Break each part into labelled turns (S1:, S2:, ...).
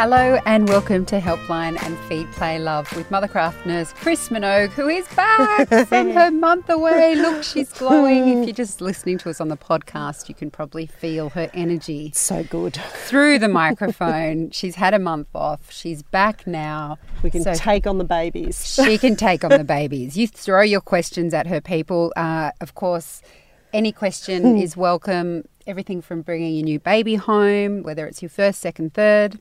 S1: Hello and welcome to Helpline and Feed Play Love with Mothercraft nurse Chris Minogue, who is back from her month away. Look, she's glowing. If you're just listening to us on the podcast, you can probably feel her energy
S2: So good.
S1: through the microphone. she's had a month off. She's back now.
S2: We can
S1: So-
S2: take on the babies.
S1: she can take on the babies. You throw your questions at her, people. Uh, of course, any question is welcome. Everything from bringing your new baby home, whether it's your first, second, third,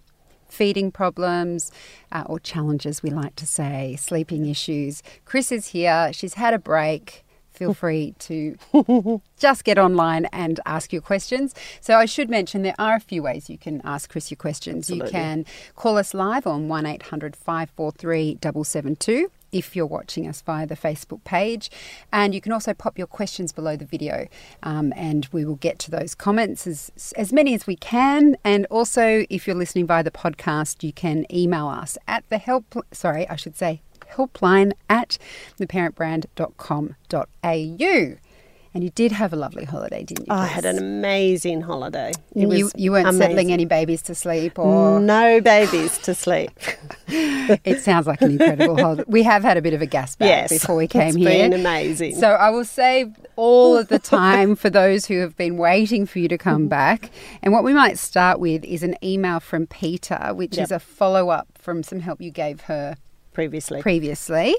S1: feeding problems, uh, or challenges, we like to say, sleeping issues. Chris is here. She's had a break. Feel free to just get online and ask your questions. So I should mention there are a few ways you can ask Chris your questions. You can call us live on 1800 543 772 if you're watching us via the Facebook page. And you can also pop your questions below the video um, and we will get to those comments as, as many as we can. And also, if you're listening via the podcast, you can email us at the help, sorry, I should say helpline at theparentbrand.com.au. And you did have a lovely holiday, didn't you?
S2: I had an amazing holiday. It
S1: you, you weren't settling any babies to sleep or
S2: No babies to sleep.
S1: it sounds like an incredible holiday. We have had a bit of a gas back
S2: Yes,
S1: before we came
S2: it's
S1: here.
S2: been amazing.
S1: So I will save all of the time for those who have been waiting for you to come mm-hmm. back. And what we might start with is an email from Peter, which
S2: Yep.
S1: is a follow up from some help you gave her
S2: Previously.
S1: previously.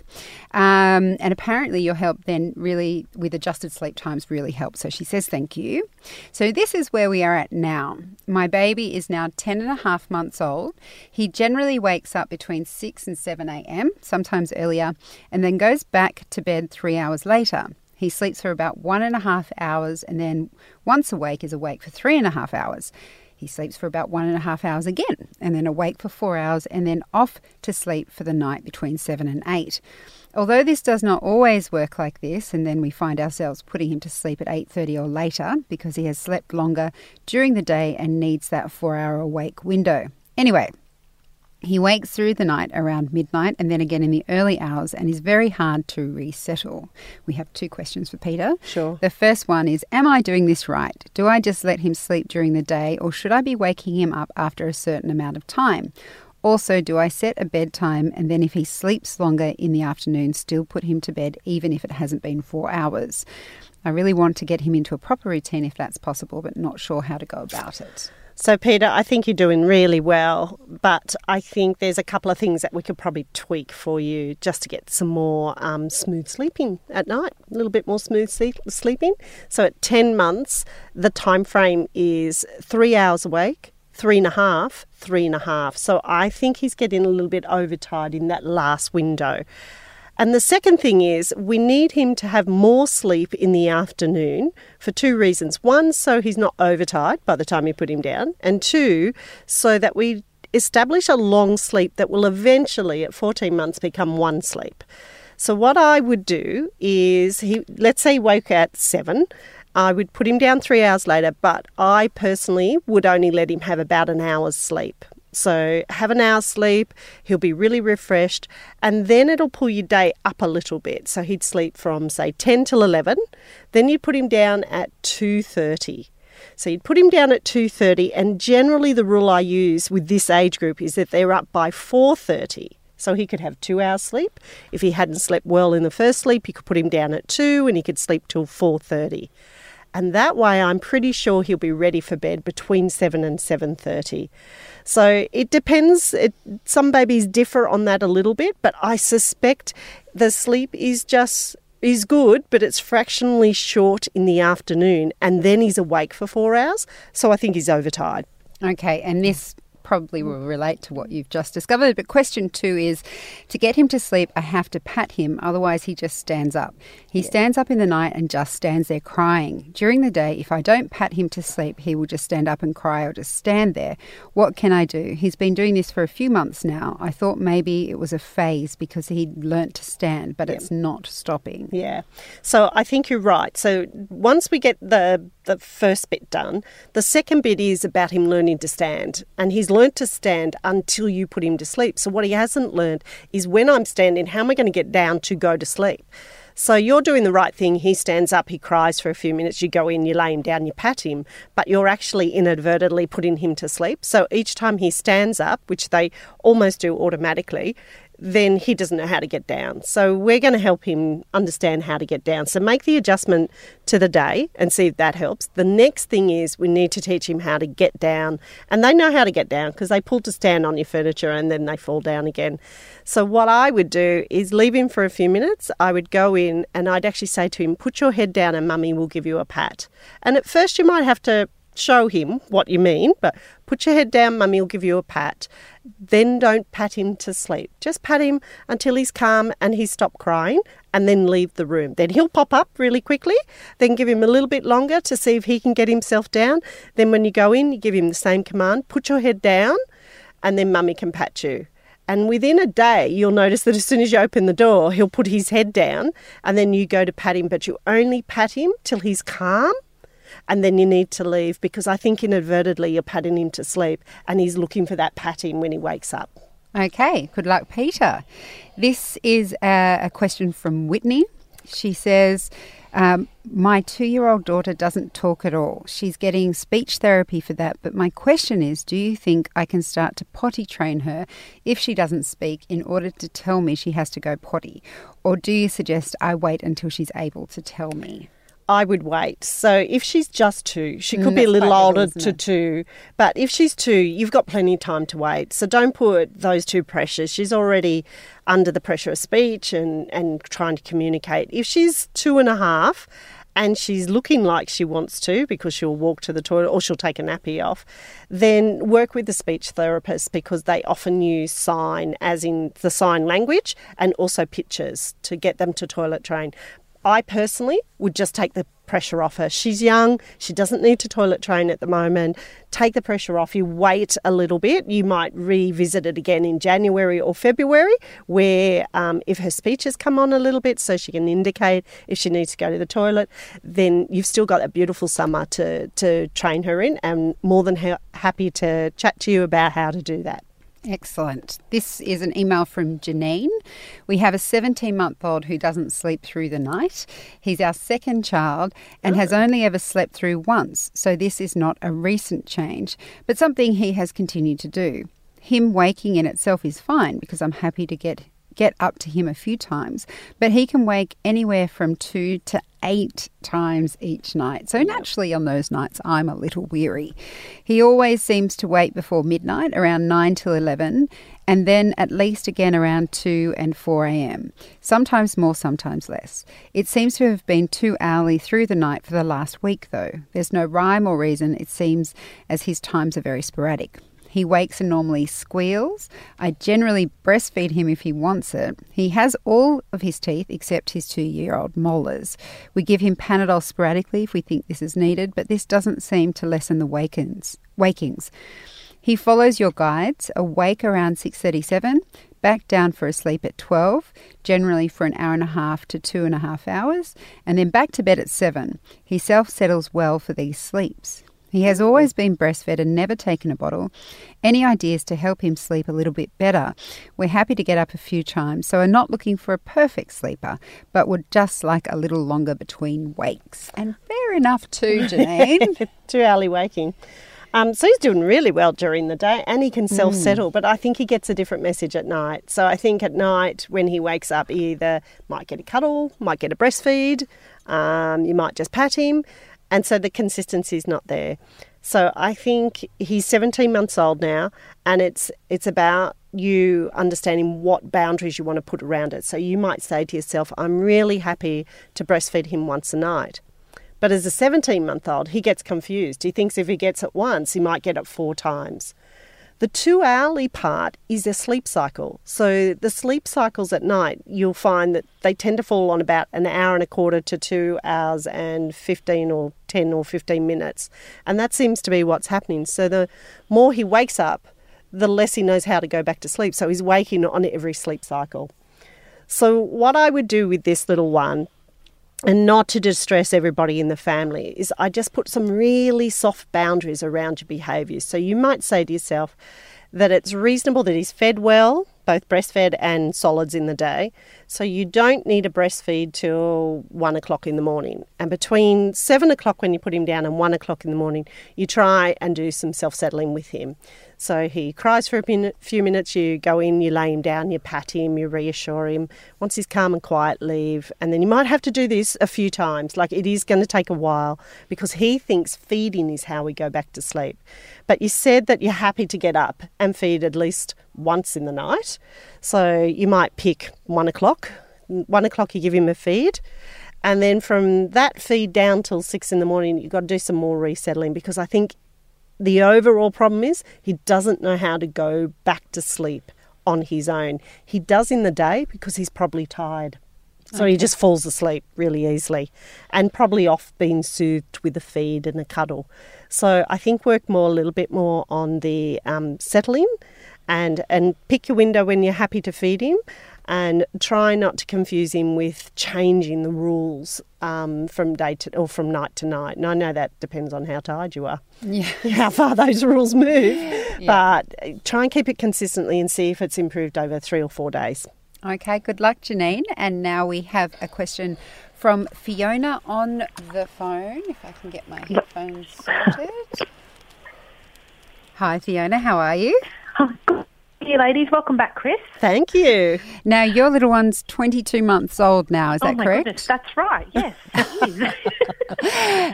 S1: Um, and apparently, your help then really, with adjusted sleep times, really helped. So she says, Thank you. So this is where we are at now. My baby is now 10 and a half months old. He generally wakes up between 6 and 7 a.m., sometimes earlier, and then goes back to bed three hours later. He sleeps for about one and a half hours and then, once awake, is awake for three and a half hours. He sleeps for about one and a half hours again, and then awake for four hours, and then off to sleep for the night between seven and eight. Although this does not always work like this, and then we find ourselves putting him to sleep at 8:30 or later because he has slept longer during the day and needs that 4-hour awake window. Anyway, he wakes through the night around midnight and then again in the early hours and is very hard to resettle. We have two questions for Peter.
S2: Sure.
S1: The first one is Am I doing this right? Do I just let him sleep during the day or should I be waking him up after a certain amount of time? Also, do I set a bedtime and then if he sleeps longer in the afternoon, still put him to bed even if it hasn't been four hours? I really want to get him into a proper routine if that's possible, but not sure how to go about it.
S2: So, Peter, I think you're doing really well, but I think there's a couple of things that we could probably tweak for you just to get some more um, smooth sleeping at night, a little bit more smooth sleep- sleeping. So, at 10 months, the time frame is three hours awake, three and a half, three and a half. So, I think he's getting a little bit overtired in that last window. And the second thing is, we need him to have more sleep in the afternoon for two reasons. One, so he's not overtired by the time you put him down, and two, so that we establish a long sleep that will eventually, at 14 months, become one sleep. So, what I would do is, he let's say he woke at seven. I would put him down three hours later, but I personally would only let him have about an hour's sleep. So have an hour's sleep, he'll be really refreshed, and then it'll pull your day up a little bit. So he'd sleep from say 10 till 11, then you'd put him down at 2:30. So you'd put him down at 2:30 and generally the rule I use with this age group is that they're up by 4:30. So he could have 2 hours sleep. If he hadn't slept well in the first sleep, you could put him down at 2 and he could sleep till 4:30 and that way I'm pretty sure he'll be ready for bed between 7 and 7:30. So it depends it, some babies differ on that a little bit but I suspect the sleep is just is good but it's fractionally short in the afternoon and then he's awake for 4 hours so I think he's overtired.
S1: Okay, and this probably mm. will relate to what you've just discovered. But question two is to get him to sleep, I have to pat him, otherwise, he just stands up. He stands up in the night and just stands there crying. During the day, if I don't pat him to sleep, he will just stand up and cry or just stand there. What can I do? He's been doing this for a few months now. I thought maybe it was a phase because he'd learnt to stand, but it's not stopping.
S2: Yeah. So I think you're right. So once we get the the first bit done, the second bit is about him learning to stand. And he's learnt to stand until you put him to sleep. So what he hasn't learned is when I'm standing, how am I going to get down to go to sleep? So you're doing the right thing. He stands up, he cries for a few minutes, you go in, you lay him down, you pat him, but you're actually inadvertently putting him to sleep. So each time he stands up, which they almost do automatically, then he doesn't know how to get down. So we're going to help him understand how to get down. So make the adjustment to the day and see if that helps. The next thing is we need to teach him how to get down. And they know how to get down because they pull to stand on your furniture and then they fall down again. So what I would do is leave him for a few minutes. I would go in and I'd actually say to him, put your head down and mummy will give you a pat. And at first you might have to show him what you mean, but put your head down, mummy will give you a pat. Then don't pat him to sleep. Just pat him until he's calm and he's stopped crying and then leave the room. Then he'll pop up really quickly. Then give him a little bit longer to see if he can get himself down. Then when you go in, you give him the same command put your head down, and then mummy can pat you. And within a day, you'll notice that as soon as you open the door, he'll put his head down and then you go to pat him, but you only pat him till he's calm and then you need to leave because I think inadvertently you're patting him to sleep and he's looking for that patting when he wakes up.
S1: Okay, good luck, Peter. This is a, a question from Whitney. She says, um, My two year old daughter doesn't talk at all. She's getting speech therapy for that. But my question is do you think I can start to potty train her if she doesn't speak in order to tell me she has to go potty? Or do you suggest I wait until she's able to tell me?
S2: I would wait. So if she's just two, she could mm, be a little older little, to two. But if she's two, you've got plenty of time to wait. So don't put those two pressures. She's already under the pressure of speech and, and trying to communicate. If she's two and a half and she's looking like she wants to because she'll walk to the toilet or she'll take a nappy off, then work with the speech therapist because they often use sign, as in the sign language, and also pictures to get them to toilet train. I personally would just take the pressure off her. She's young, she doesn't need to toilet train at the moment. Take the pressure off. You wait a little bit. You might revisit it again in January or February, where um, if her speech has come on a little bit, so she can indicate if she needs to go to the toilet, then you've still got a beautiful summer to, to train her in, and more than ha- happy to chat to you about how to do that.
S1: Excellent. This is an email from Janine. We have a 17 month old who doesn't sleep through the night. He's our second child and oh. has only ever slept through once, so this is not a recent change, but something he has continued to do. Him waking in itself is fine because I'm happy to get get up to him a few times, but he can wake anywhere from two to eight times each night. So naturally, on those nights, I'm a little weary. He always seems to wake before midnight, around 9 till 11, and then at least again around 2 and 4 a.m. Sometimes more, sometimes less. It seems to have been too hourly through the night for the last week, though. There's no rhyme or reason, it seems, as his times are very sporadic. He wakes and normally squeals. I generally breastfeed him if he wants it. He has all of his teeth except his two year old molars. We give him Panadol sporadically if we think this is needed, but this doesn't seem to lessen the wakens, wakings. He follows your guides, awake around 6.37, back down for a sleep at 12, generally for an hour and a half to two and a half hours, and then back to bed at 7. He self-settles well for these sleeps. He has always been breastfed and never taken a bottle. Any ideas to help him sleep a little bit better? We're happy to get up a few times, so we're not looking for a perfect sleeper, but would just like a little longer between wakes. And fair enough too, Janine.
S2: Too early waking. Um, so he's doing really well during the day and he can self settle, mm. but I think he gets a different message at night. So I think at night when he wakes up, he either might get a cuddle, might get a breastfeed, um, you might just pat him. And so the consistency is not there. So I think he's 17 months old now, and it's it's about you understanding what boundaries you want to put around it. So you might say to yourself, I'm really happy to breastfeed him once a night. But as a 17 month old, he gets confused. He thinks if he gets it once, he might get it four times. The two hourly part is a sleep cycle. So the sleep cycles at night, you'll find that they tend to fall on about an hour and a quarter to two hours and 15 or 10 or 15 minutes. And that seems to be what's happening. So the more he wakes up, the less he knows how to go back to sleep. So he's waking on every sleep cycle. So, what I would do with this little one and not to distress everybody in the family is I just put some really soft boundaries around your behaviours. So you might say to yourself that it's reasonable that he's fed well, both breastfed and solids in the day. So you don't need to breastfeed till one o'clock in the morning. And between seven o'clock when you put him down and one o'clock in the morning, you try and do some self settling with him. So he cries for a minute, few minutes, you go in, you lay him down, you pat him, you reassure him. Once he's calm and quiet, leave. And then you might have to do this a few times. Like it is going to take a while because he thinks feeding is how we go back to sleep. But you said that you're happy to get up and feed at least once in the night. So you might pick one o'clock. One o'clock, you give him a feed. And then from that feed down till six in the morning, you've got to do some more resettling because I think the overall problem is he doesn't know how to go back to sleep on his own. He does in the day because he's probably tired. So okay. he just falls asleep really easily and probably off being soothed with a feed and a cuddle. So I think work more a little bit more on the um, settling and, and pick your window when you're happy to feed him and try not to confuse him with changing the rules um, from day to or from night to night. And I know that depends on how tired you are,
S1: yeah,
S2: how far those rules move. yeah. But try and keep it consistently and see if it's improved over three or four days.
S1: Okay, good luck, Janine. And now we have a question from Fiona on the phone. If I can get my headphones sorted. Hi, Fiona. How are you?
S3: You, ladies. Welcome back, Chris.
S2: Thank you.
S1: Now, your little one's 22 months old now, is
S3: oh
S1: that
S3: my
S1: correct?
S3: Goodness, that's right,
S1: yes.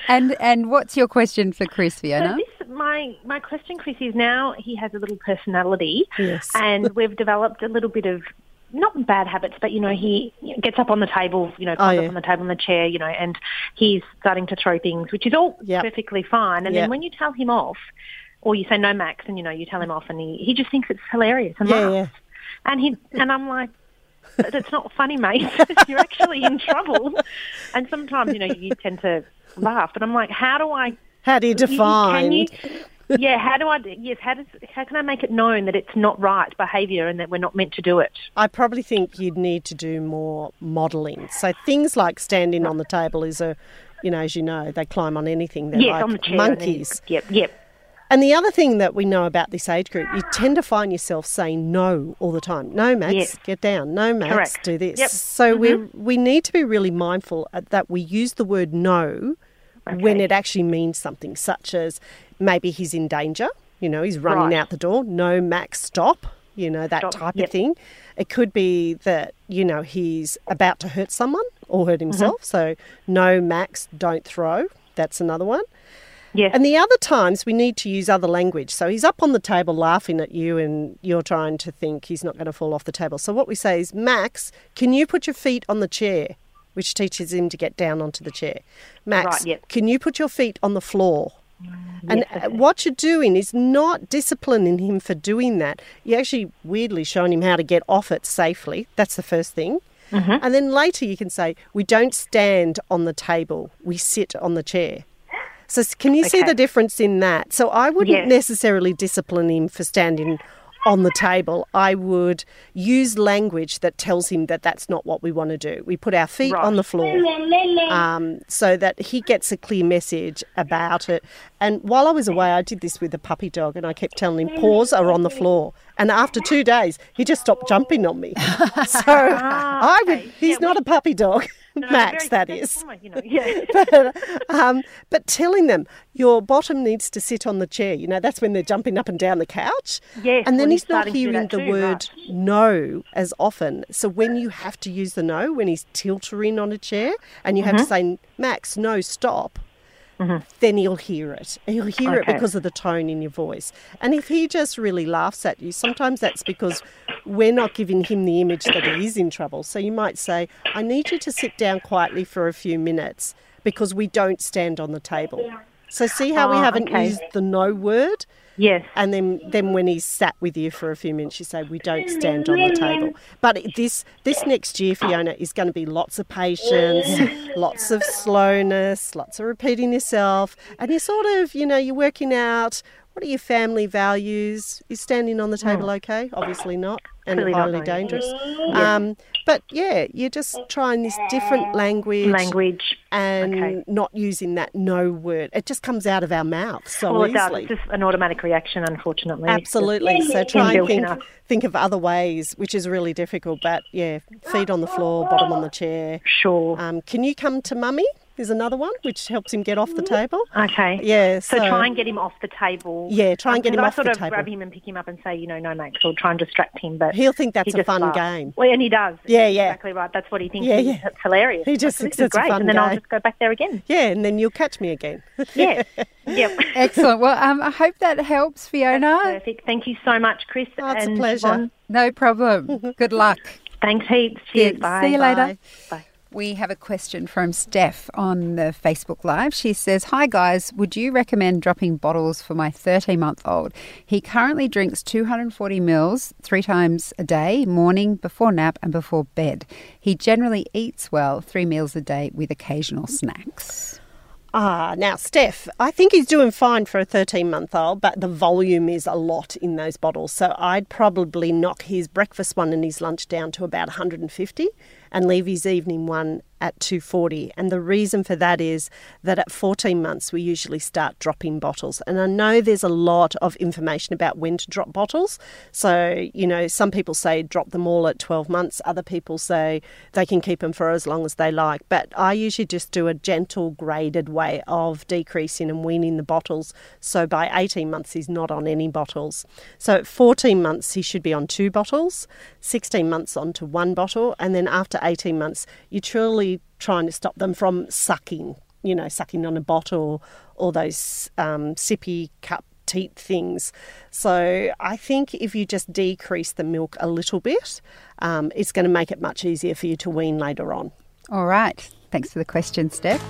S1: and and what's your question for Chris, Fiona?
S3: So this, my, my question, Chris, is now he has a little personality.
S2: Yes.
S3: And we've developed a little bit of not bad habits, but you know, he gets up on the table, you know, oh, yeah. up on the table in the chair, you know, and he's starting to throw things, which is all yep. perfectly fine. And yep. then when you tell him off, or you say no, Max, and you know you tell him off, and he he just thinks it's hilarious and
S2: yeah, yeah.
S3: And he and I'm like, that's not funny, mate. You're actually in trouble. And sometimes you know you tend to laugh, but I'm like, how do I?
S2: How do you define?
S3: You, yeah, how do I? Yes, how does how can I make it known that it's not right behaviour and that we're not meant to do it?
S2: I probably think you'd need to do more modelling. So things like standing on the table is a, you know, as you know, they climb on anything. They're
S3: yes,
S2: like
S3: on the chair
S2: monkeys.
S3: Then, yep, yep.
S2: And the other thing that we know about this age group, you tend to find yourself saying no all the time. No, Max, yes. get down. No, Max,
S3: Correct.
S2: do this.
S3: Yep.
S2: So mm-hmm. we we need to be really mindful that we use the word no okay. when it actually means something, such as maybe he's in danger. You know, he's running right. out the door. No, Max, stop. You know that stop. type yep. of thing. It could be that you know he's about to hurt someone or hurt mm-hmm. himself. Mm-hmm. So no, Max, don't throw. That's another one.
S3: Yes.
S2: And the other times we need to use other language. So he's up on the table laughing at you and you're trying to think he's not going to fall off the table. So what we say is, Max, can you put your feet on the chair? Which teaches him to get down onto the chair. Max,
S3: right, yep.
S2: can you put your feet on the floor?
S3: Mm,
S2: and
S3: yes,
S2: what you're doing is not disciplining him for doing that. You're actually weirdly showing him how to get off it safely. That's the first thing.
S3: Mm-hmm.
S2: And then later you can say, We don't stand on the table, we sit on the chair. So can you okay. see the difference in that? So I wouldn't
S3: yes.
S2: necessarily discipline him for standing on the table. I would use language that tells him that that's not what we want to do. We put our feet
S3: right.
S2: on the floor um, so that he gets a clear message about it. And while I was away, I did this with a puppy dog, and I kept telling him, paws are on the floor. And after two days, he just stopped jumping on me. so
S3: ah,
S2: I would, he's not a puppy dog. Max, that is.
S3: You know, yeah.
S2: but, um, but telling them your bottom needs to sit on the chair, you know, that's when they're jumping up and down the couch.
S3: Yes,
S2: and then he's, not hearing the
S3: too,
S2: word
S3: right.
S2: no as often. So when you have to use the no, when he's tiltering on a chair and you have
S3: Mm-hmm.
S2: to say, Max, no, stop,
S3: Mhm.
S2: then he'll hear it. He'll hear it because of the tone in your voice. And if he just really laughs at you, sometimes that's because we're not giving him the image that he is in trouble. So you might say, I need you to sit down quietly for a few minutes because we don't stand on the table. So see how we
S3: Oh,
S2: haven't
S3: okay.
S2: used the no word?
S3: Yes.
S2: And then, then when he's sat with you for a few minutes, you say, "We don't stand on the table." But this this next year, Fiona, is going to be lots of patience, lots of slowness, lots of repeating yourself, and you're sort of, you know, you're working out what are your family values. Is standing on the table hmm. okay? Obviously not. And
S3: Clearly
S2: highly dangerous. Um, but yeah, you're just trying this different language,
S3: Language.
S2: and
S3: Okay.
S2: not using that no word. It just comes out of our mouth so
S3: Well,
S2: easily.
S3: It's just an automatic reaction, unfortunately.
S2: Absolutely. So try and think,
S3: enough.
S2: think of other ways, which is really difficult. But yeah, feet on the floor, bottom on the chair.
S3: Sure.
S2: Um, can you come to mummy? Is another one which helps him get off the table.
S3: Okay.
S2: Yeah.
S3: So, try and get him off the table.
S2: Yeah, try and get him
S3: Because
S2: off
S3: I
S2: the
S3: sort of grab him and pick him up and say, you know, no, mate, so try and distract him. But
S2: He'll think that's
S3: he
S2: a fun
S3: laughs.
S2: game.
S3: Well, and he does.
S2: Yeah, yeah.
S3: Exactly right. That's what he thinks.
S2: Yeah, yeah.
S3: It's hilarious.
S2: He just thinks
S3: this is
S2: it's a
S3: great.
S2: fun
S3: And then I'll just go back there again.
S2: Yeah, and then you'll catch me again.
S3: Yeah. yep.
S1: Excellent. Well, um, I hope that helps, Fiona.
S3: Perfect. Thank you so much, Chris.
S2: Oh, it's a pleasure.
S3: Yvonne.
S1: No problem. Good luck.
S3: Thanks heaps. Cheers.
S1: Yeah,
S3: Bye.
S1: See you later.
S2: Bye.
S3: Bye.
S1: We have a question from Steph on the Facebook Live. She says, Hi guys, would you recommend dropping bottles for my 13 month old? He currently drinks 240 mils three times a day, morning, before nap, and before bed. He generally eats well, three meals a day with occasional snacks.
S2: Ah, now, Steph, I think he's doing fine for a 13 month old, but the volume is a lot in those bottles. So I'd probably knock his breakfast one and his lunch down to about 150 and leave his evening one at 240. And the reason for that is that at 14 months, we usually start dropping bottles. And I know there's a lot of information about when to drop bottles. So, you know, some people say drop them all at 12 months, other people say they can keep them for as long as they like. But I usually just do a gentle, graded way of decreasing and weaning the bottles. So by 18 months, he's not on any bottles. So at 14 months, he should be on two bottles, 16 months onto one bottle, and then after 18 months, you're truly trying to stop them from sucking, you know, sucking on a bottle or those um, sippy cup teat things. So I think if you just decrease the milk a little bit, um, it's going to make it much easier for you to wean later on.
S1: All right. Thanks for the question, Steph.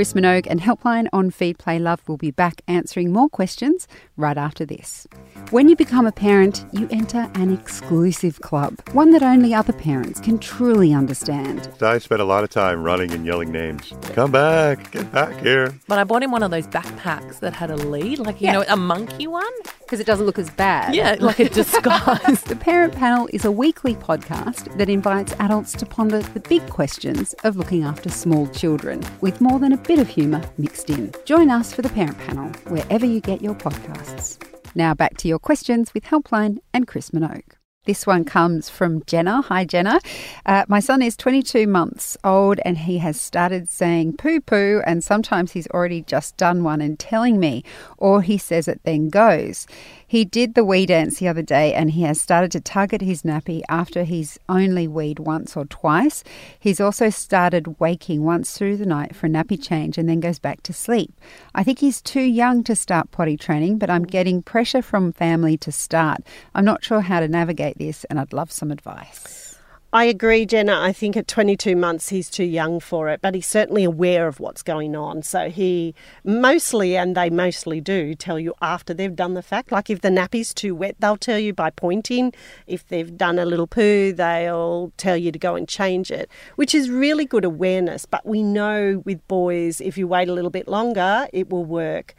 S1: Chris Minogue and Helpline on Feed Play Love will be back answering more questions right after this. When you become a parent, you enter an exclusive club, one that only other parents can truly understand.
S4: I spent a lot of time running and yelling names. Come back, get back here.
S5: But I bought him one of those backpacks that had a lead, like, you
S1: Yeah.
S5: know, a monkey one.
S1: Because it doesn't look as bad.
S5: Yeah, like a disguise.
S1: The Parent Panel is a weekly podcast that invites adults to ponder the big questions of looking after small children, with more than a bit of humour mixed in. Join us for the Parent Panel wherever you get your podcasts. Now back to your questions with Helpline and Chris Minogue. This one comes from Jenna. Hi, Jenna. Uh, my son is 22 months old and he has started saying poo poo, and sometimes he's already just done one and telling me, or he says it then goes. He did the wee dance the other day and he has started to tug at his nappy after he's only weed once or twice. He's also started waking once through the night for a nappy change and then goes back to sleep. I think he's too young to start potty training, but I'm getting pressure from family to start. I'm not sure how to navigate this and I'd love some advice.
S2: I agree, Jenna. I think at 22 months he's too young for it, but he's certainly aware of what's going on. So he mostly, and they mostly do, tell you after they've done the fact. Like if the nappy's too wet, they'll tell you by pointing. If they've done a little poo, they'll tell you to go and change it, which is really good awareness. But we know with boys, if you wait a little bit longer, it will work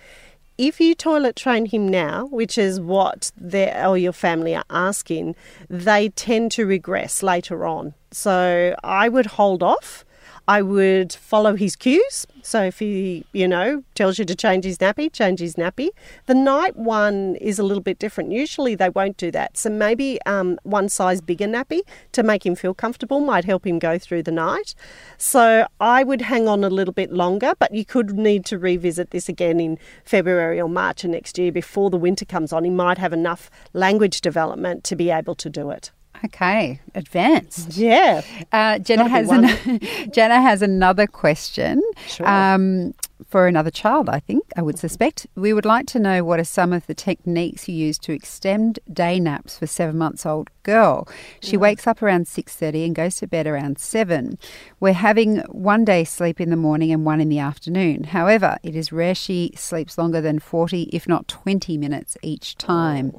S2: if you toilet train him now, which is what their or your family are asking, they tend to regress later on. So I would hold off. I would follow his cues. So if he, you know, tells you to change his nappy, change his nappy. The night one is a little bit different. Usually they won't do that. So maybe um, one size bigger nappy to make him feel comfortable might help him go through the night. So I would hang on a little bit longer, but you could need to revisit this again in February or March of next year before the winter comes on. He might have enough language development to be able to do it.
S1: Okay, advanced.
S2: Yeah.
S1: Uh, Jenna has an, Jenna has another question
S2: Sure.
S1: um, for another child. I think I would suspect. We would like to know what are some of the techniques you use to extend day naps for seven months old girl. She wakes up around six thirty and goes to bed around seven. We're having one day sleep in the morning and one in the afternoon. However, it is rare she sleeps longer than forty, if not twenty minutes each time.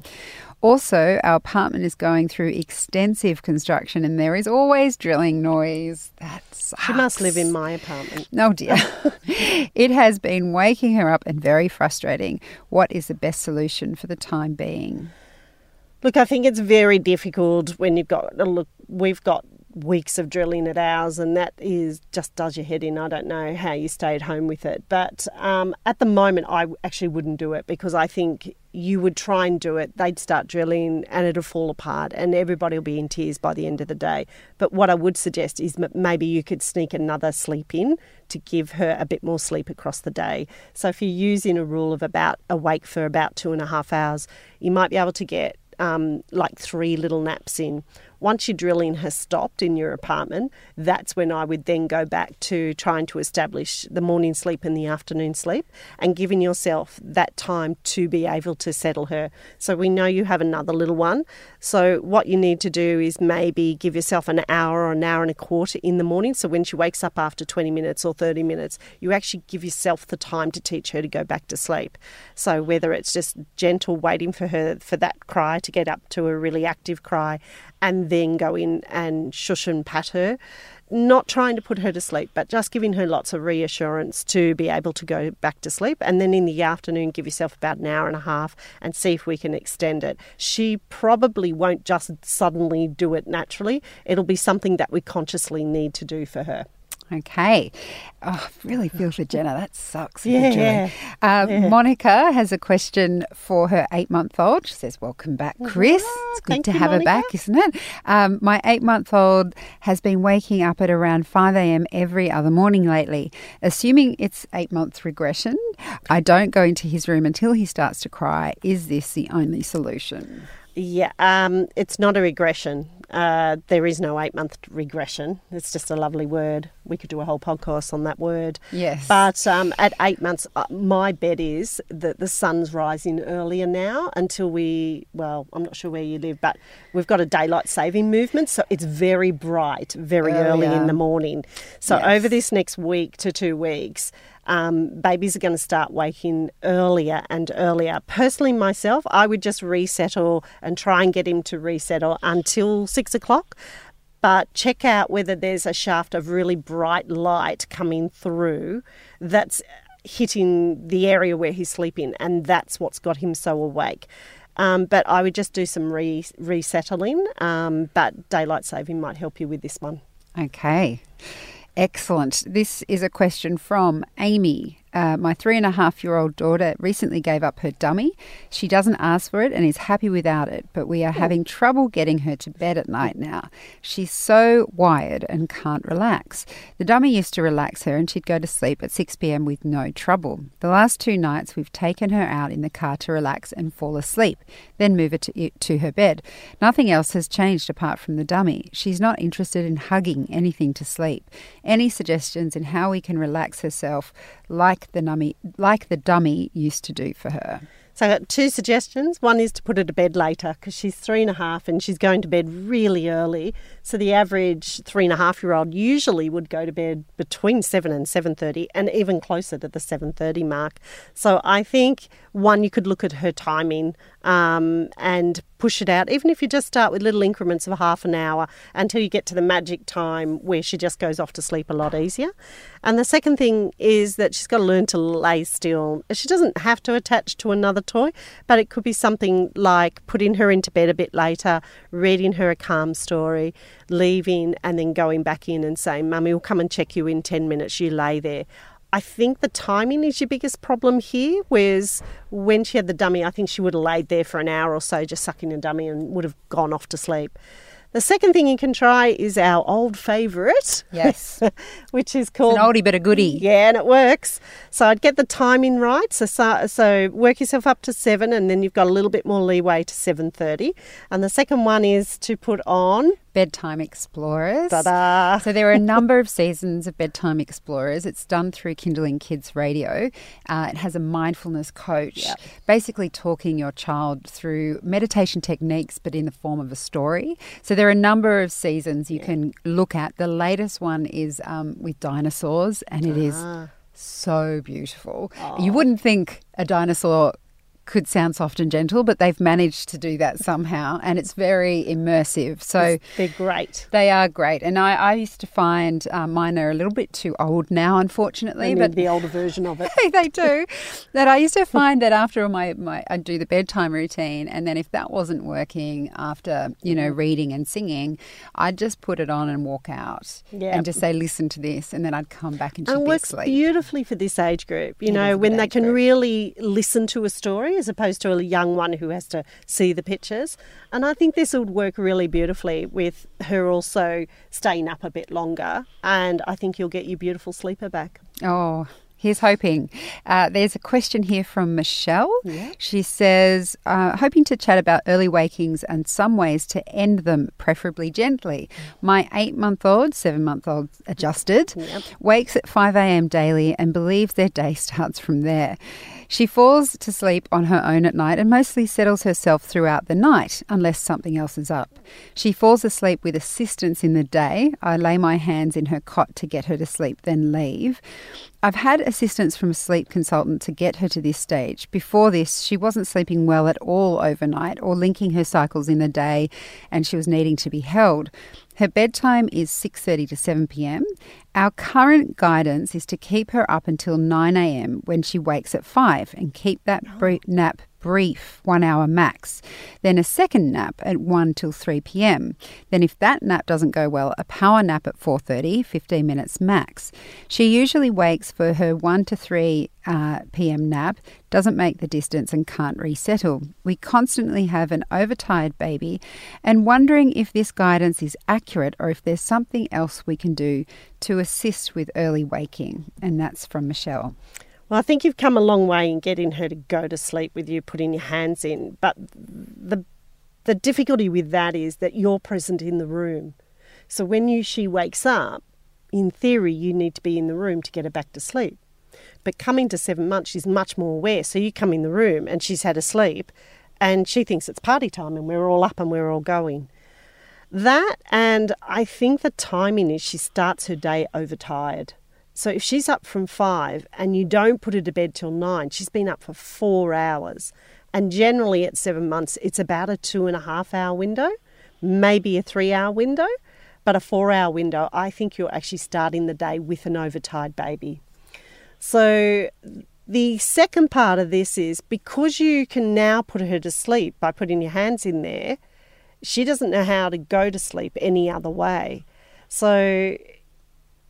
S1: Also, our apartment is going through extensive construction and there is always drilling noise. That sucks.
S2: She must live in my apartment.
S1: Oh dear. it has been waking her up and very frustrating. What is the best solution for the time being?
S2: Look, I think it's very difficult when you've got look. We've got weeks of drilling at ours, and that is just does your head in. I don't know how you stay at home with it, but um, at the moment, I actually wouldn't do it because I think you would try and do it, they'd start drilling and it'll fall apart, and everybody will be in tears by the end of the day. But what I would suggest is maybe you could sneak another sleep in to give her a bit more sleep across the day. So if you're using a rule of about awake for about two and a half hours, you might be able to get um, like three little naps in. Once your drilling has stopped in your apartment, that's when I would then go back to trying to establish the morning sleep and the afternoon sleep and giving yourself that time to be able to settle her. So we know you have another little one. So what you need to do is maybe give yourself an hour or an hour and a quarter in the morning. So when she wakes up after 20 minutes or 30 minutes, you actually give yourself the time to teach her to go back to sleep. So whether it's just gentle waiting for her for that cry to get up to a really active cry and then go in and shush and pat her. Not trying to put her to sleep, but just giving her lots of reassurance to be able to go back to sleep. And then in the afternoon, give yourself about an hour and a half and see if we can extend it. She probably won't just suddenly do it naturally, it'll be something that we consciously need to do for her.
S1: Okay. Oh, really feel for Jenna. That sucks. Yeah. Uh, yeah. Monica has a question for her eight month old. She says, Welcome back, Chris. Oh, it's good to you, have Monica. her back, isn't it? Um, my eight month old has been waking up at around 5 a.m. every other morning lately. Assuming it's eight months regression, I don't go into his room until he starts to cry. Is this the only solution?
S2: Yeah, um, it's not a regression. Uh, there is no eight month regression. It's just a lovely word. We could do a whole podcast on that word.
S1: Yes.
S2: But um, at eight months, uh, my bet is that the sun's rising earlier now until we, well, I'm not sure where you live, but we've got a daylight saving movement. So it's very bright, very early in the morning. So yes. over this next week to two weeks, um, babies are going to start waking earlier and earlier. Personally, myself, I would just resettle and try and get him to resettle until six o'clock. But check out whether there's a shaft of really bright light coming through that's hitting the area where he's sleeping, and that's what's got him so awake. Um, but I would just do some re- resettling, um, but daylight saving might help you with this one.
S1: Okay. Excellent. This is a question from Amy. Uh, my three and a half year old daughter recently gave up her dummy. She doesn't ask for it and is happy without it, but we are having trouble getting her to bed at night now. She's so wired and can't relax. The dummy used to relax her and she'd go to sleep at 6 pm with no trouble. The last two nights we've taken her out in the car to relax and fall asleep, then move her to, to her bed. Nothing else has changed apart from the dummy. She's not interested in hugging anything to sleep. Any suggestions in how we can relax herself like like the dummy, like the dummy used to do for her.
S2: So I got two suggestions. One is to put her to bed later because she's three and a half and she's going to bed really early. So the average three and a half year old usually would go to bed between seven and seven thirty, and even closer to the seven thirty mark. So I think one you could look at her timing um, and push it out, even if you just start with little increments of half an hour until you get to the magic time where she just goes off to sleep a lot easier. And the second thing is that she's got to learn to lay still. She doesn't have to attach to another toy, but it could be something like putting her into bed a bit later, reading her a calm story, leaving, and then going back in and saying, Mummy we'll come and check you in 10 minutes. You lay there. I think the timing is your biggest problem here. Whereas when she had the dummy, I think she would have laid there for an hour or so just sucking the dummy and would have gone off to sleep. The second thing you can try is our old favourite.
S1: Yes.
S2: which is called.
S1: It's an oldie but a goodie.
S2: Yeah, and it works. So I'd get the timing right. So, so, so work yourself up to seven, and then you've got a little bit more leeway to seven thirty. And the second one is to put on
S1: Bedtime Explorers.
S2: Ta-da.
S1: So there are a number of seasons of Bedtime Explorers. It's done through Kinderling Kids Radio. Uh, it has a mindfulness coach, yep. basically talking your child through meditation techniques, but in the form of a story. So there are a number of seasons you can look at. The latest one is um, with dinosaurs, and it is ah. so beautiful. You wouldn't think a dinosaur could sound soft and gentle, but they've managed to do that somehow, and it's very immersive. So
S2: they're great.
S1: They are great, and I, I used to find uh, mine are a little bit too old now, unfortunately.
S2: but the older version of it,
S1: they do. that I used to find that after my, my I'd do the bedtime routine, and then if that wasn't working after you know reading and singing, I'd just put it on and walk out, yep. and just say, "Listen to this," and then I'd come back and,
S2: and works beautifully for this age group. You it know, when they can group. really listen to a story as opposed to a young one who has to see the pictures. And I think this would work really beautifully with her also staying up a bit longer. And I think you'll get your beautiful sleeper back.
S1: Oh, Here's hoping. Uh, there's a question here from Michelle. Yeah. She says, uh, hoping to chat about early wakings and some ways to end them, preferably gently. My eight month old, seven month old adjusted, yep. wakes at 5 a.m. daily and believes their day starts from there. She falls to sleep on her own at night and mostly settles herself throughout the night, unless something else is up. She falls asleep with assistance in the day. I lay my hands in her cot to get her to sleep, then leave. I've had assistance from a sleep consultant to get her to this stage. Before this, she wasn't sleeping well at all overnight or linking her cycles in the day and she was needing to be held. Her bedtime is 6:30 to 7 p.m. Our current guidance is to keep her up until 9 a.m. when she wakes at 5 and keep that oh. nap brief, one hour max. Then a second nap at 1 till 3 p.m. Then if that nap doesn't go well, a power nap at 4.30, 15 minutes max. She usually wakes for her 1 to 3 uh, p.m. nap, doesn't make the distance and can't resettle. We constantly have an overtired baby and wondering if this guidance is accurate or if there's something else we can do to assist with early waking. And that's from Michelle.
S2: Well, I think you've come a long way in getting her to go to sleep with you, putting your hands in. But the the difficulty with that is that you're present in the room. So when you she wakes up, in theory, you need to be in the room to get her back to sleep. But coming to seven months, she's much more aware. So you come in the room and she's had a sleep, and she thinks it's party time and we're all up and we're all going. That and I think the timing is she starts her day overtired. So if she's up from five and you don't put her to bed till nine, she's been up for four hours. And generally at seven months, it's about a two and a half hour window, maybe a three hour window, but a four hour window. I think you're actually starting the day with an overtired baby. So the second part of this is because you can now put her to sleep by putting your hands in there, she doesn't know how to go to sleep any other way. So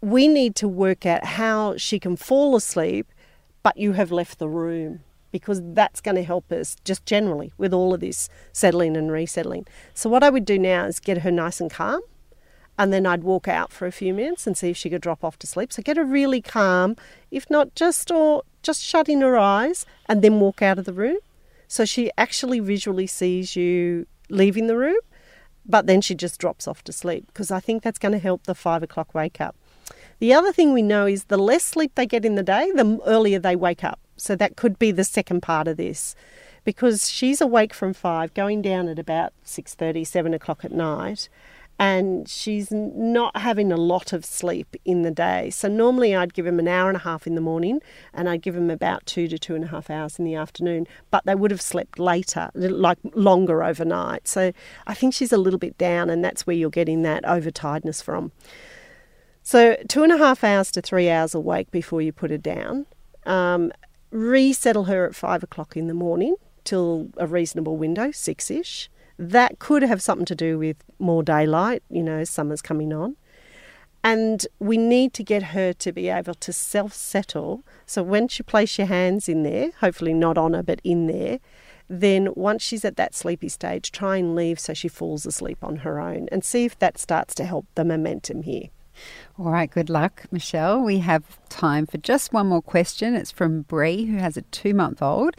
S2: we need to work out how she can fall asleep, but you have left the room because that's going to help us just generally with all of this settling and resettling. So, what I would do now is get her nice and calm, and then I'd walk out for a few minutes and see if she could drop off to sleep. So, get her really calm, if not just or just shutting her eyes, and then walk out of the room. So, she actually visually sees you leaving the room, but then she just drops off to sleep because I think that's going to help the five o'clock wake up. The other thing we know is the less sleep they get in the day, the earlier they wake up. So that could be the second part of this. Because she's awake from five, going down at about 6.30, 7 o'clock at night, and she's not having a lot of sleep in the day. So normally I'd give him an hour and a half in the morning, and I'd give him about two to two and a half hours in the afternoon. But they would have slept later, like longer overnight. So I think she's a little bit down, and that's where you're getting that overtiredness from. So, two and a half hours to three hours awake before you put her down. Um, resettle her at five o'clock in the morning till a reasonable window, six ish. That could have something to do with more daylight, you know, summer's coming on. And we need to get her to be able to self settle. So, when you place your hands in there, hopefully not on her, but in there, then once she's at that sleepy stage, try and leave so she falls asleep on her own and see if that starts to help the momentum here.
S1: All right, good luck, Michelle. We have time for just one more question. It's from Bree, who has a two month old.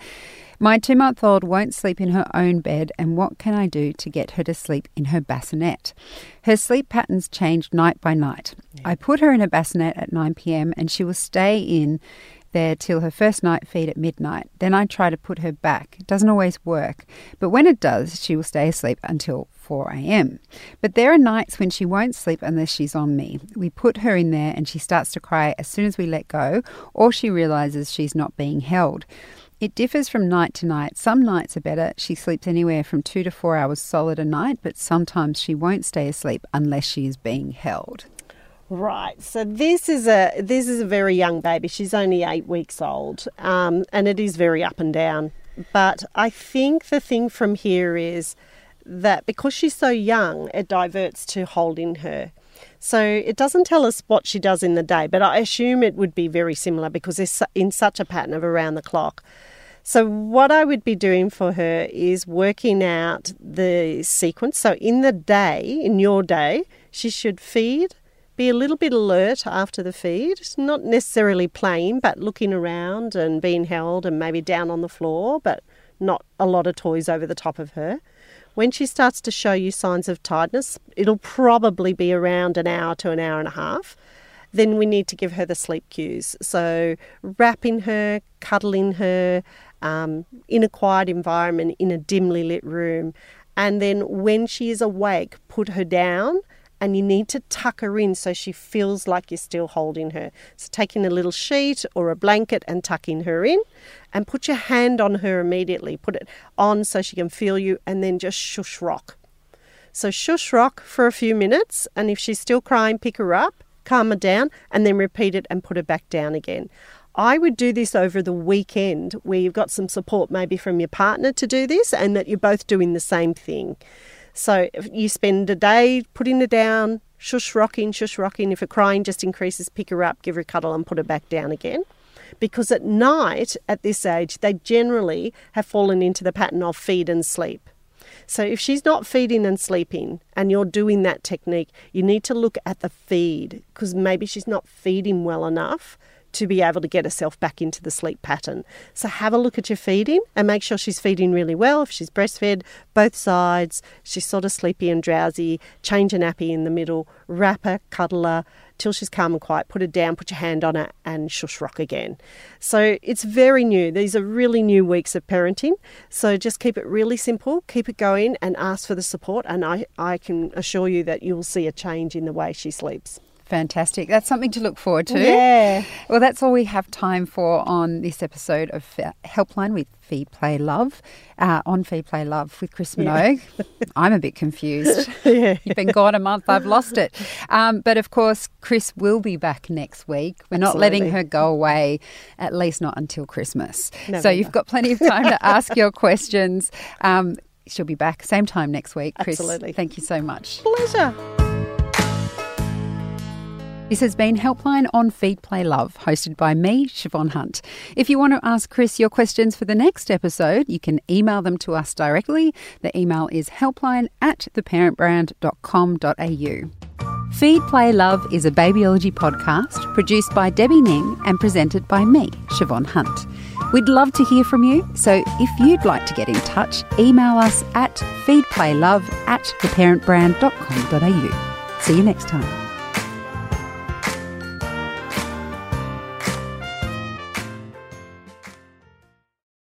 S1: My two month old won't sleep in her own bed, and what can I do to get her to sleep in her bassinet? Her sleep patterns change night by night. Yeah. I put her in a bassinet at 9 pm, and she will stay in there till her first night feed at midnight. Then I try to put her back. It doesn't always work, but when it does, she will stay asleep until 4 a.m. But there are nights when she won't sleep unless she's on me. We put her in there and she starts to cry as soon as we let go, or she realizes she's not being held. It differs from night to night. Some nights are better. She sleeps anywhere from two to four hours solid a night, but sometimes she won't stay asleep unless she is being held.
S2: Right. So this is a this is a very young baby. She's only eight weeks old, um, and it is very up and down. But I think the thing from here is that because she's so young, it diverts to holding her. So it doesn't tell us what she does in the day, but I assume it would be very similar because it's in such a pattern of around the clock. So, what I would be doing for her is working out the sequence. So, in the day, in your day, she should feed, be a little bit alert after the feed, not necessarily playing, but looking around and being held and maybe down on the floor, but not a lot of toys over the top of her. When she starts to show you signs of tiredness, it'll probably be around an hour to an hour and a half. Then we need to give her the sleep cues. So, wrapping her, cuddling her, um, in a quiet environment in a dimly lit room. And then when she is awake, put her down and you need to tuck her in so she feels like you're still holding her. So, taking a little sheet or a blanket and tucking her in, and put your hand on her immediately. Put it on so she can feel you, and then just shush rock. So, shush rock for a few minutes, and if she's still crying, pick her up, calm her down, and then repeat it and put her back down again. I would do this over the weekend where you've got some support maybe from your partner to do this and that you're both doing the same thing. So if you spend a day putting her down, shush rocking, shush rocking. If her crying just increases, pick her up, give her a cuddle, and put her back down again. Because at night, at this age, they generally have fallen into the pattern of feed and sleep. So if she's not feeding and sleeping and you're doing that technique, you need to look at the feed because maybe she's not feeding well enough to be able to get herself back into the sleep pattern. So have a look at your feeding and make sure she's feeding really well. If she's breastfed, both sides, she's sort of sleepy and drowsy, change a nappy in the middle, wrap her, cuddle her till she's calm and quiet, put her down, put your hand on her, and shush rock again. So it's very new. These are really new weeks of parenting. So just keep it really simple, keep it going, and ask for the support. And I, I can assure you that you'll see a change in the way she sleeps.
S1: Fantastic. That's something to look forward to.
S2: Yeah.
S1: Well, that's all we have time for on this episode of Helpline with Feed Play Love. Uh, on Fee Play Love with Chris Minogue. Yeah. I'm a bit confused. yeah. You've been gone a month, I've lost it. Um, but of course, Chris will be back next week. We're not letting her go away, at least not until Christmas. Never so you've got plenty of time to ask your questions. Um, she'll be back same time next week. Chris,
S2: Absolutely.
S1: thank you so much.
S2: Pleasure.
S1: This has been Helpline on Feed Play Love, hosted by me, Siobhan Hunt. If you want to ask Chris your questions for the next episode, you can email them to us directly. The email is helpline at theparentbrand.com.au. Feed Play Love is a babyology podcast produced by Debbie Ning and presented by me, Siobhan Hunt. We'd love to hear from you, so if you'd like to get in touch, email us at feedplaylove at theparentbrand.com.au. See you next time.